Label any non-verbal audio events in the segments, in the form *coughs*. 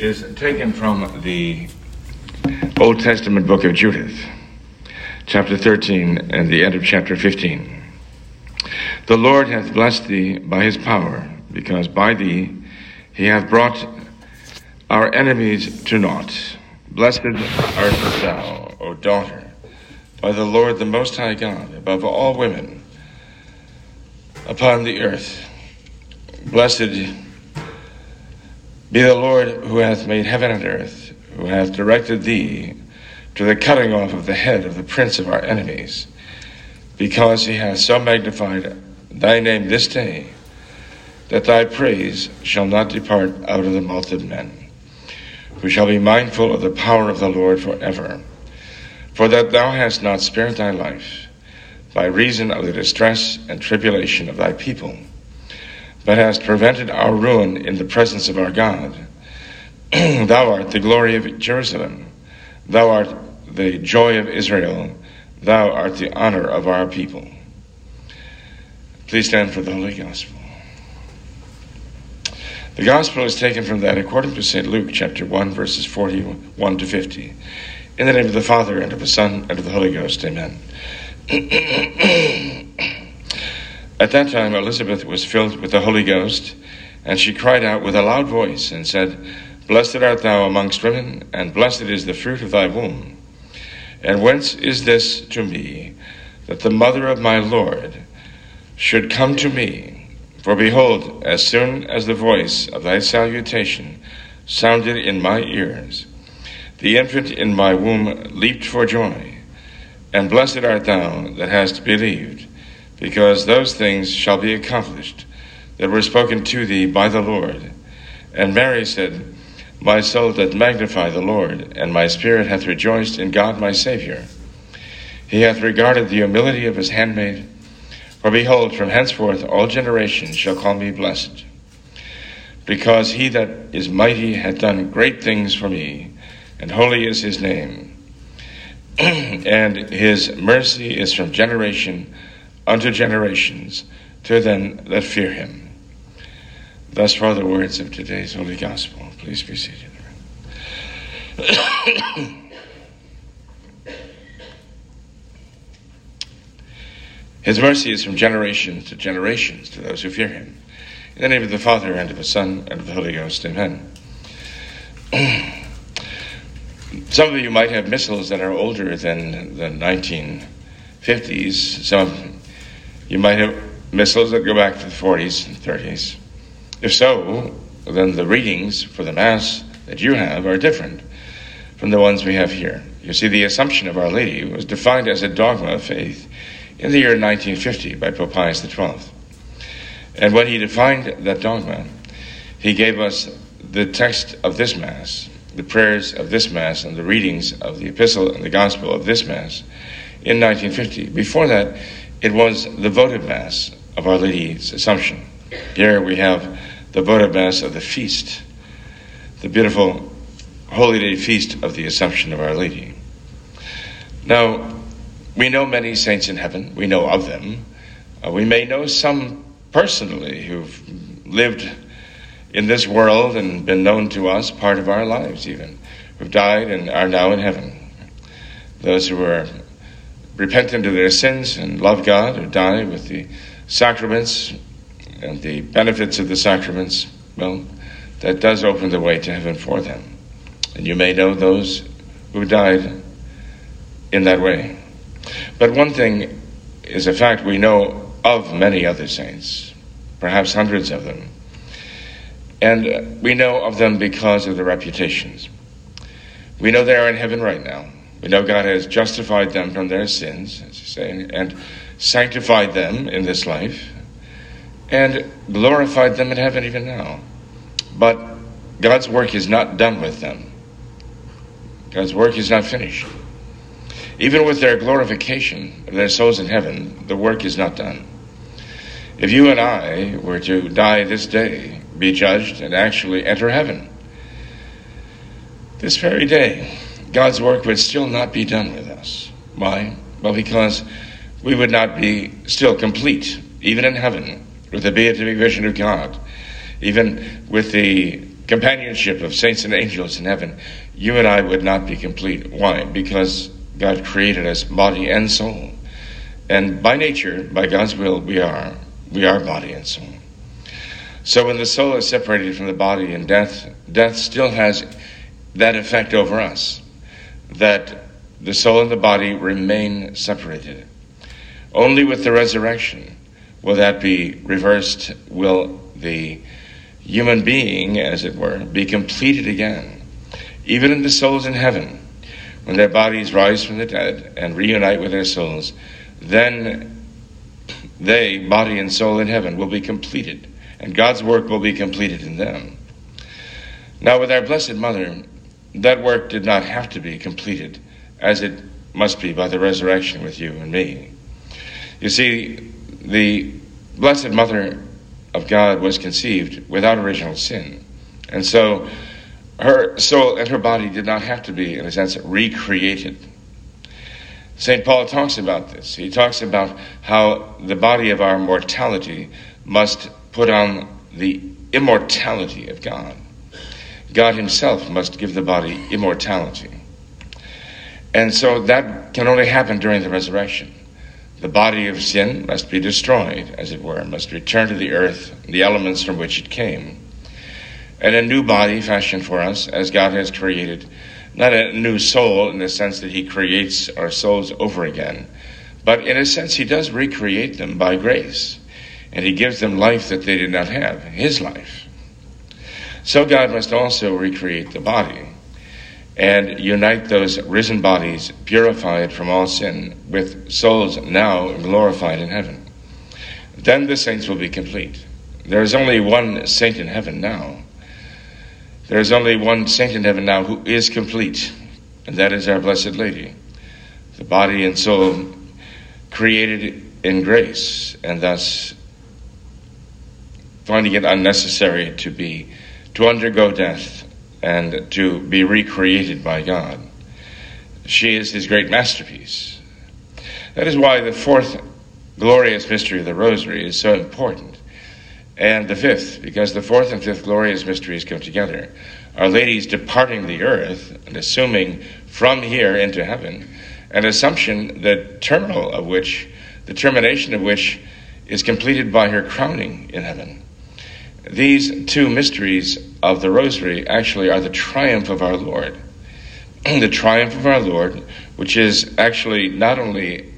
is taken from the Old Testament book of Judith, chapter 13, and the end of chapter 15. The Lord hath blessed thee by his power, because by thee he hath brought our enemies to naught. Blessed art thou, O daughter, by the Lord the Most High God, above all women upon the earth. Blessed be the Lord who hath made heaven and earth, who hath directed thee to the cutting off of the head of the prince of our enemies, because he hath so magnified thy name this day, that thy praise shall not depart out of the mouth of men, who shall be mindful of the power of the Lord forever. For that thou hast not spared thy life, by reason of the distress and tribulation of thy people but hast prevented our ruin in the presence of our God. *clears throat* Thou art the glory of Jerusalem. Thou art the joy of Israel. Thou art the honor of our people. Please stand for the Holy Gospel. The Gospel is taken from that according to St. Luke chapter 1, verses 41 to 50. In the name of the Father, and of the Son, and of the Holy Ghost. Amen. *clears throat* At that time, Elizabeth was filled with the Holy Ghost, and she cried out with a loud voice and said, Blessed art thou amongst women, and blessed is the fruit of thy womb. And whence is this to me, that the mother of my Lord should come to me? For behold, as soon as the voice of thy salutation sounded in my ears, the infant in my womb leaped for joy. And blessed art thou that hast believed because those things shall be accomplished that were spoken to thee by the Lord. And Mary said, My soul doth magnify the Lord, and my spirit hath rejoiced in God my Saviour. He hath regarded the humility of his handmaid. For behold, from henceforth all generations shall call me blessed. Because he that is mighty hath done great things for me, and holy is his name. *clears throat* and his mercy is from generation unto generations to them that fear him. Thus far the words of today's Holy Gospel. Please be seated. *coughs* His mercy is from generations to generations to those who fear him. In the name of the Father, and of the Son, and of the Holy Ghost. Amen. *coughs* Some of you might have missals that are older than the 1950s. Some you might have missals that go back to the 40s and 30s. If so, then the readings for the Mass that you have are different from the ones we have here. You see, the Assumption of Our Lady was defined as a dogma of faith in the year 1950 by Pope Pius XII. And when he defined that dogma, he gave us the text of this Mass, the prayers of this Mass, and the readings of the Epistle and the Gospel of this Mass in 1950. Before that, it was the votive Mass of Our Lady's Assumption. Here we have the votive Mass of the feast, the beautiful Holy Day feast of the Assumption of Our Lady. Now, we know many saints in heaven, we know of them. Uh, we may know some personally who've lived in this world and been known to us, part of our lives even, who've died and are now in heaven. Those who are repentant of their sins and love God or die with the sacraments and the benefits of the sacraments, well, that does open the way to heaven for them. And you may know those who died in that way. But one thing is a fact we know of many other saints, perhaps hundreds of them. And we know of them because of their reputations. We know they are in heaven right now. We know God has justified them from their sins, as you say, and sanctified them in this life, and glorified them in heaven even now. But God's work is not done with them. God's work is not finished. Even with their glorification of their souls in heaven, the work is not done. If you and I were to die this day, be judged, and actually enter heaven, this very day, God's work would still not be done with us. Why? Well, because we would not be still complete, even in heaven, with the beatific vision of God, even with the companionship of saints and angels in heaven, you and I would not be complete. Why? Because God created us body and soul. And by nature, by God's will, we are. We are body and soul. So when the soul is separated from the body in death, death still has that effect over us. That the soul and the body remain separated. Only with the resurrection will that be reversed, will the human being, as it were, be completed again. Even in the souls in heaven, when their bodies rise from the dead and reunite with their souls, then they, body and soul in heaven, will be completed, and God's work will be completed in them. Now, with our Blessed Mother, that work did not have to be completed, as it must be by the resurrection with you and me. You see, the Blessed Mother of God was conceived without original sin. And so her soul and her body did not have to be, in a sense, recreated. St. Paul talks about this. He talks about how the body of our mortality must put on the immortality of God. God Himself must give the body immortality. And so that can only happen during the resurrection. The body of sin must be destroyed, as it were, must return to the earth, the elements from which it came. And a new body fashioned for us, as God has created, not a new soul in the sense that He creates our souls over again, but in a sense He does recreate them by grace. And He gives them life that they did not have, His life. So God must also recreate the body and unite those risen bodies, purified from all sin, with souls now glorified in heaven. Then the saints will be complete. There is only one saint in heaven now. There is only one saint in heaven now who is complete, and that is our Blessed Lady. The body and soul created in grace, and thus finding it unnecessary to be to undergo death and to be recreated by God. She is his great masterpiece. That is why the fourth glorious mystery of the Rosary is so important. And the fifth, because the fourth and fifth glorious mysteries come together. Our Lady's departing the earth and assuming from here into heaven, an assumption the terminal of which, the termination of which, is completed by her crowning in heaven. These two mysteries of the Rosary actually are the triumph of our Lord. *clears throat* the triumph of our Lord, which is actually not only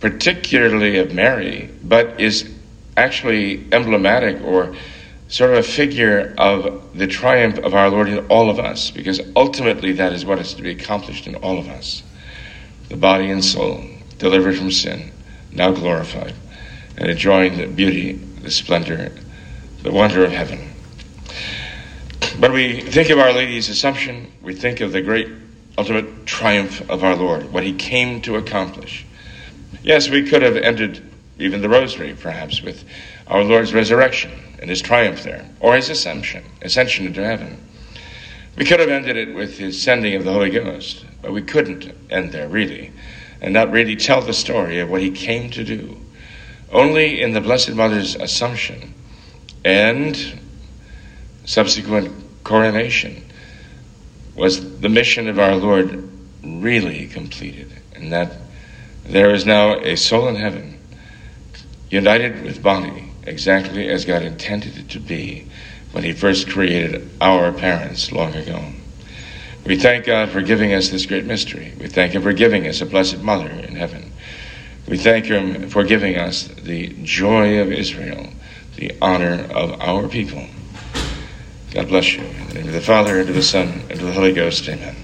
particularly of Mary, but is actually emblematic or sort of a figure of the triumph of our Lord in all of us, because ultimately that is what is to be accomplished in all of us. The body and soul, delivered from sin, now glorified, and enjoying the beauty, the splendor, the wonder of heaven. When we think of Our Lady's Assumption, we think of the great ultimate triumph of our Lord, what he came to accomplish. Yes, we could have ended even the Rosary, perhaps, with our Lord's resurrection and his triumph there, or his ascension, ascension into heaven. We could have ended it with his sending of the Holy Ghost, but we couldn't end there, really, and not really tell the story of what he came to do. Only in the Blessed Mother's Assumption and subsequent coronation was the mission of our Lord really completed, and that there is now a soul in heaven united with body exactly as God intended it to be when He first created our parents long ago. We thank God for giving us this great mystery. We thank Him for giving us a Blessed Mother in heaven. We thank Him for giving us the joy of Israel the honor of our people. God bless you. In the name of the Father, and of the Son, and of the Holy Ghost, amen.